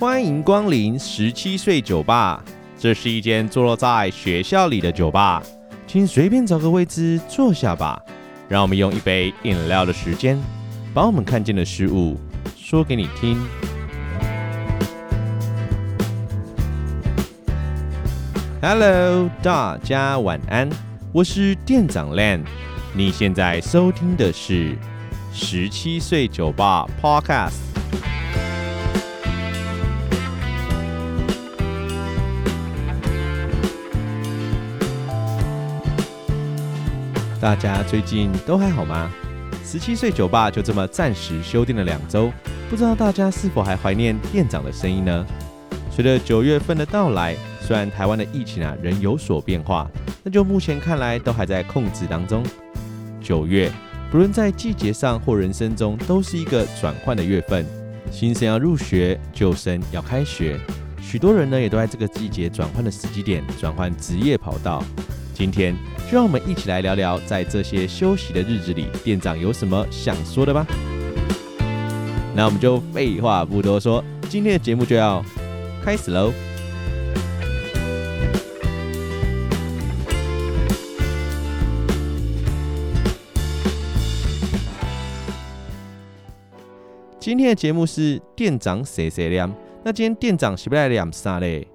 欢迎光临十七岁酒吧，这是一间坐落在学校里的酒吧，请随便找个位置坐下吧。让我们用一杯饮料的时间，把我们看见的事物说给你听。Hello，大家晚安，我是店长 Lan。你现在收听的是十七岁酒吧 Podcast。大家最近都还好吗？十七岁酒吧就这么暂时休店了两周，不知道大家是否还怀念店长的声音呢？随着九月份的到来。虽然台湾的疫情啊仍有所变化，但就目前看来都还在控制当中。九月，不论在季节上或人生中，都是一个转换的月份。新生要入学，旧生要开学，许多人呢也都在这个季节转换的时机点转换职业跑道。今天就让我们一起来聊聊，在这些休息的日子里，店长有什么想说的吧。那我们就废话不多说，今天的节目就要开始喽。今天的节目是店长谁谁亮。那今天店长是不来两啥嘞？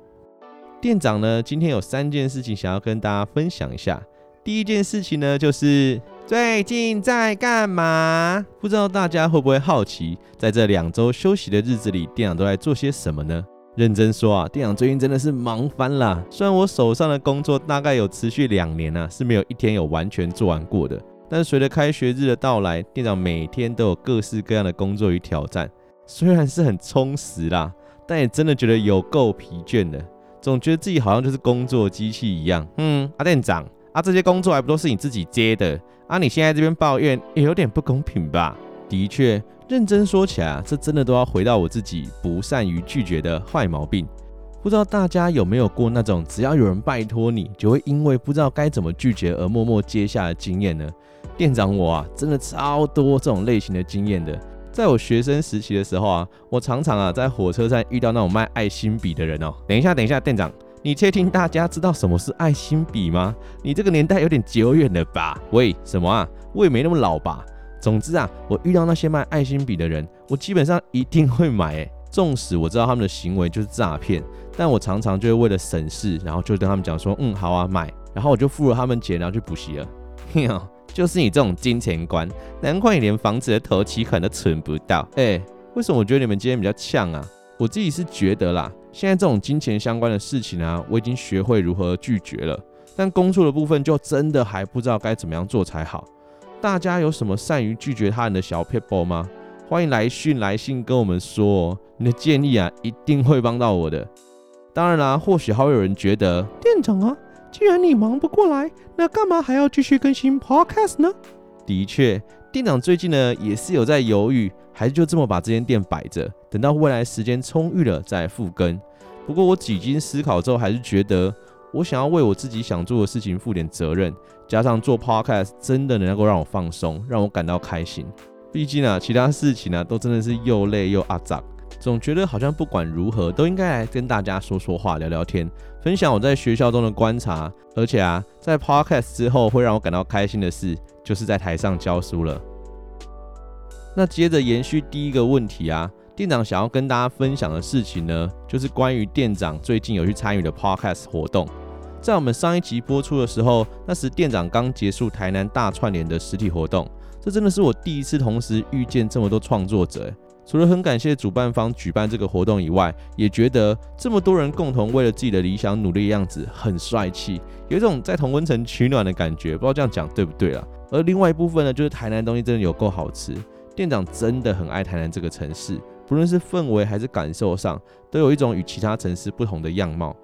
店长呢，今天有三件事情想要跟大家分享一下。第一件事情呢，就是最近在干嘛？不知道大家会不会好奇，在这两周休息的日子里，店长都在做些什么呢？认真说啊，店长最近真的是忙翻了。虽然我手上的工作大概有持续两年啊，是没有一天有完全做完过的。但随着开学日的到来，店长每天都有各式各样的工作与挑战，虽然是很充实啦，但也真的觉得有够疲倦的，总觉得自己好像就是工作机器一样。嗯，阿、啊、店长，啊这些工作还不都是你自己接的？啊你现在这边抱怨也有点不公平吧？的确，认真说起来啊，这真的都要回到我自己不善于拒绝的坏毛病。不知道大家有没有过那种只要有人拜托你，就会因为不知道该怎么拒绝而默默接下的经验呢？店长我啊，真的超多这种类型的经验的。在我学生时期的时候啊，我常常啊在火车站遇到那种卖爱心笔的人哦。等一下，等一下，店长，你确定大家知道什么是爱心笔吗？你这个年代有点久远了吧？喂，什么啊？我也没那么老吧？总之啊，我遇到那些卖爱心笔的人，我基本上一定会买。哎，纵使我知道他们的行为就是诈骗，但我常常就会为了省事，然后就跟他们讲说，嗯，好啊，买。然后我就付了他们钱，然后去补习了。就是你这种金钱观，难怪你连房子的头期款都存不到。哎、为什么我觉得你们今天比较呛啊？我自己是觉得啦，现在这种金钱相关的事情啊，我已经学会如何拒绝了。但工作的部分就真的还不知道该怎么样做才好。大家有什么善于拒绝他人的小撇步吗？欢迎来讯来信跟我们说哦，你的建议啊，一定会帮到我的。当然啦，或许还会有人觉得店长啊。既然你忙不过来，那干嘛还要继续更新 Podcast 呢？的确，店长最近呢也是有在犹豫，还是就这么把这间店摆着，等到未来时间充裕了再复更。不过我几经思考之后，还是觉得我想要为我自己想做的事情负点责任，加上做 Podcast 真的能够让我放松，让我感到开心。毕竟啊，其他事情啊都真的是又累又阿杂。总觉得好像不管如何都应该来跟大家说说话、聊聊天，分享我在学校中的观察。而且啊，在 Podcast 之后会让我感到开心的事，就是在台上教书了。那接着延续第一个问题啊，店长想要跟大家分享的事情呢，就是关于店长最近有去参与的 Podcast 活动。在我们上一集播出的时候，那时店长刚结束台南大串联的实体活动，这真的是我第一次同时遇见这么多创作者。除了很感谢主办方举办这个活动以外，也觉得这么多人共同为了自己的理想努力的样子很帅气，有一种在同温层取暖的感觉。不知道这样讲对不对啊？而另外一部分呢，就是台南东西真的有够好吃，店长真的很爱台南这个城市，不论是氛围还是感受上，都有一种与其他城市不同的样貌。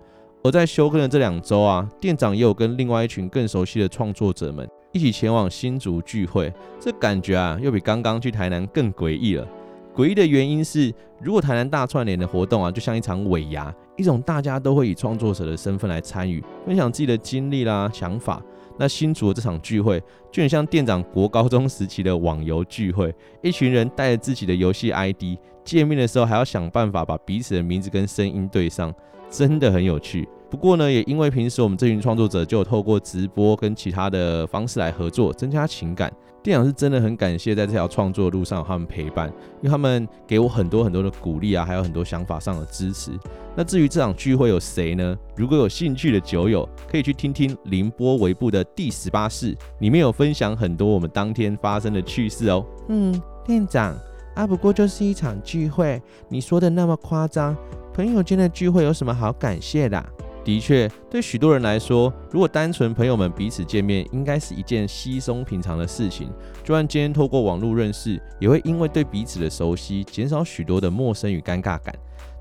而在休更的这两周啊，店长也有跟另外一群更熟悉的创作者们一起前往新竹聚会，这感觉啊，又比刚刚去台南更诡异了。诡异的原因是，如果台南大串联的活动啊，就像一场尾牙，一种大家都会以创作者的身份来参与，分享自己的经历啦、想法。那新竹的这场聚会就很像店长国高中时期的网游聚会，一群人带着自己的游戏 ID，见面的时候还要想办法把彼此的名字跟声音对上，真的很有趣。不过呢，也因为平时我们这群创作者就有透过直播跟其他的方式来合作，增加情感。店长是真的很感谢在这条创作路上有他们陪伴，因为他们给我很多很多的鼓励啊，还有很多想法上的支持。那至于这场聚会有谁呢？如果有兴趣的酒友，可以去听听凌波微步的第十八式，里面有分享很多我们当天发生的趣事哦。嗯，店长啊，不过就是一场聚会，你说的那么夸张，朋友间的聚会有什么好感谢的？的确，对许多人来说，如果单纯朋友们彼此见面，应该是一件稀松平常的事情。就算今天透过网络认识，也会因为对彼此的熟悉，减少许多的陌生与尴尬感。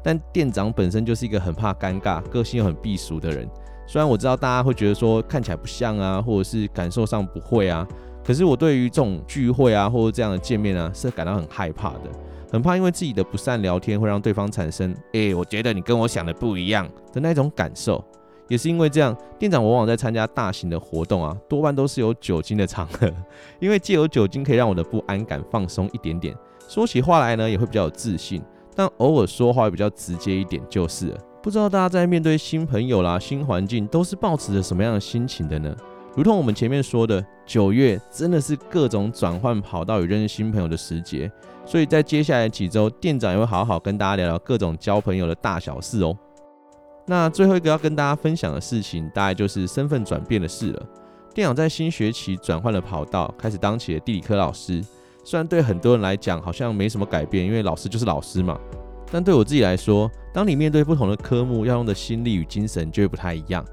但店长本身就是一个很怕尴尬、个性又很避俗的人。虽然我知道大家会觉得说看起来不像啊，或者是感受上不会啊，可是我对于这种聚会啊，或者这样的见面啊，是感到很害怕的。很怕因为自己的不善聊天会让对方产生，哎、欸，我觉得你跟我想的不一样的那种感受。也是因为这样，店长往往在参加大型的活动啊，多半都是有酒精的场合，因为借由酒精可以让我的不安感放松一点点，说起话来呢也会比较有自信，但偶尔说话也比较直接一点就是了。不知道大家在面对新朋友啦、新环境都是抱持着什么样的心情的呢？如同我们前面说的，九月真的是各种转换跑道与认识新朋友的时节。所以在接下来几周，店长也会好好跟大家聊聊各种交朋友的大小事哦。那最后一个要跟大家分享的事情，大概就是身份转变的事了。店长在新学期转换了跑道，开始当起了地理科老师。虽然对很多人来讲好像没什么改变，因为老师就是老师嘛。但对我自己来说，当你面对不同的科目，要用的心力与精神就会不太一样。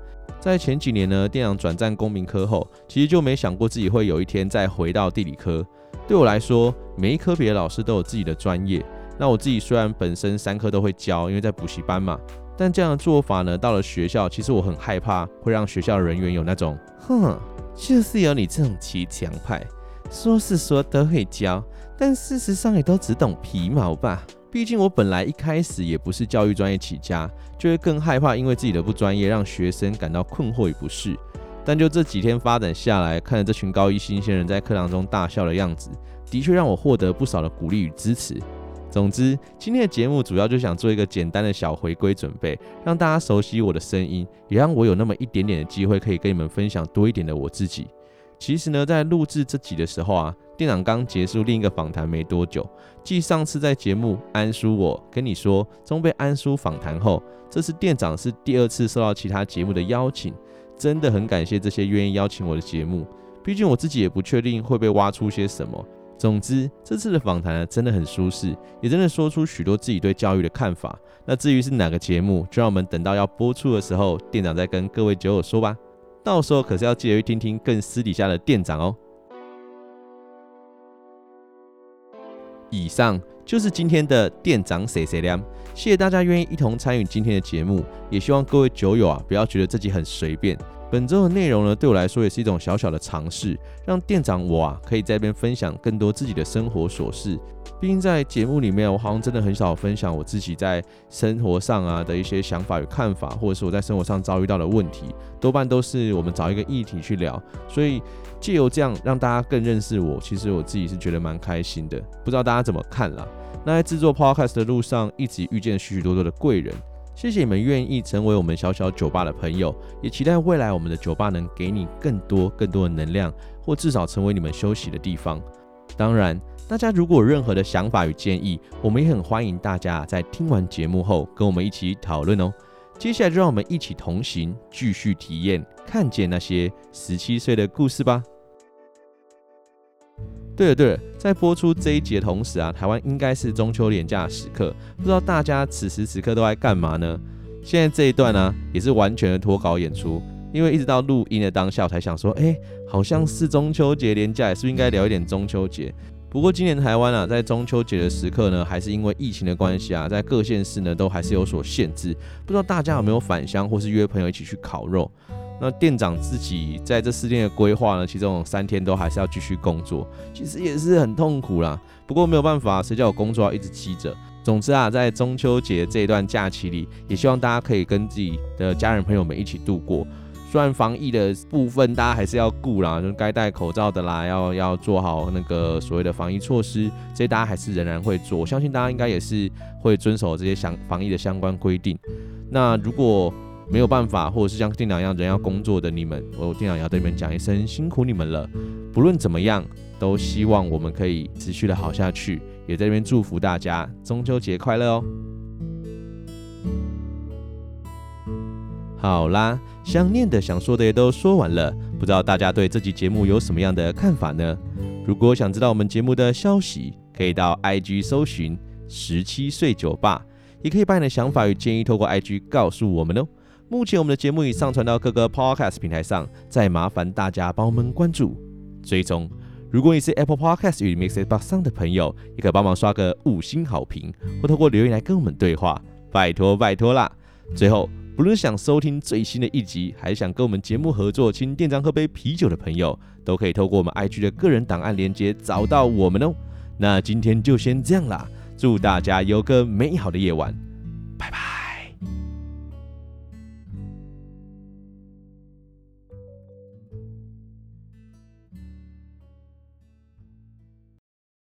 在前几年呢，店长转战公民科后，其实就没想过自己会有一天再回到地理科。对我来说，每一科别的老师都有自己的专业。那我自己虽然本身三科都会教，因为在补习班嘛，但这样的做法呢，到了学校，其实我很害怕会让学校人员有那种，哼，就是有你这种骑墙派，说是说都会教，但事实上也都只懂皮毛吧。毕竟我本来一开始也不是教育专业起家，就会更害怕因为自己的不专业让学生感到困惑与不适。但就这几天发展下来，看着这群高一新鲜人在课堂中大笑的样子，的确让我获得不少的鼓励与支持。总之，今天的节目主要就想做一个简单的小回归准备，让大家熟悉我的声音，也让我有那么一点点的机会可以跟你们分享多一点的我自己。其实呢，在录制这集的时候啊，店长刚结束另一个访谈没多久，继上次在节目安叔我跟你说中被安叔访谈后，这次店长是第二次受到其他节目的邀请。真的很感谢这些愿意邀请我的节目，毕竟我自己也不确定会被挖出些什么。总之，这次的访谈呢，真的很舒适，也真的说出许多自己对教育的看法。那至于是哪个节目，就让我们等到要播出的时候，店长再跟各位酒友说吧。到时候可是要记得去听听更私底下的店长哦。以上就是今天的店长 C C 梁，谢谢大家愿意一同参与今天的节目，也希望各位酒友啊不要觉得自己很随便。本周的内容呢，对我来说也是一种小小的尝试，让店长我啊可以在这边分享更多自己的生活琐事。毕竟在节目里面，我好像真的很少分享我自己在生活上啊的一些想法与看法，或者是我在生活上遭遇到的问题，多半都是我们找一个议题去聊。所以借由这样让大家更认识我，其实我自己是觉得蛮开心的。不知道大家怎么看啦？那在制作 Podcast 的路上，一直遇见许许多多的贵人。谢谢你们愿意成为我们小小酒吧的朋友，也期待未来我们的酒吧能给你更多更多的能量，或至少成为你们休息的地方。当然，大家如果有任何的想法与建议，我们也很欢迎大家在听完节目后跟我们一起讨论哦。接下来就让我们一起同行，继续体验，看见那些十七岁的故事吧。对了对了，在播出这一集的同时啊，台湾应该是中秋连假时刻，不知道大家此时此刻都在干嘛呢？现在这一段呢、也是完全的脱稿演出，因为一直到录音的当下，我才想说，哎，好像是中秋节连假，也是不是应该聊一点中秋节？不过今年台湾啊，在中秋节的时刻呢，还是因为疫情的关系啊，在各县市呢都还是有所限制，不知道大家有没有返乡或是约朋友一起去烤肉？那店长自己在这四天的规划呢，其中三天都还是要继续工作，其实也是很痛苦啦。不过没有办法，谁叫我工作要一直积着。总之啊，在中秋节这一段假期里，也希望大家可以跟自己的家人朋友们一起度过。虽然防疫的部分大家还是要顾啦，就该戴口罩的啦，要要做好那个所谓的防疫措施，这些大家还是仍然会做。我相信大家应该也是会遵守这些相防疫的相关规定。那如果没有办法，或者是像电脑一样人要工作的你们，我电脑也要对你们讲一声辛苦你们了。不论怎么样，都希望我们可以持续的好下去，也在这边祝福大家中秋节快乐哦。好啦，想念的、想说的也都说完了，不知道大家对这集节目有什么样的看法呢？如果想知道我们节目的消息，可以到 IG 搜寻十七岁酒吧，也可以把你的想法与建议透过 IG 告诉我们哦。目前我们的节目已上传到各个 Podcast 平台上，再麻烦大家帮我们关注、追踪。如果你是 Apple Podcast 与 MixerBox 上的朋友，也可以帮忙刷个五星好评，或透过留言来跟我们对话，拜托拜托啦！最后。不论想收听最新的一集，还是想跟我们节目合作，请店长喝杯啤酒的朋友，都可以透过我们 IG 的个人档案连接找到我们哦。那今天就先这样啦，祝大家有个美好的夜晚。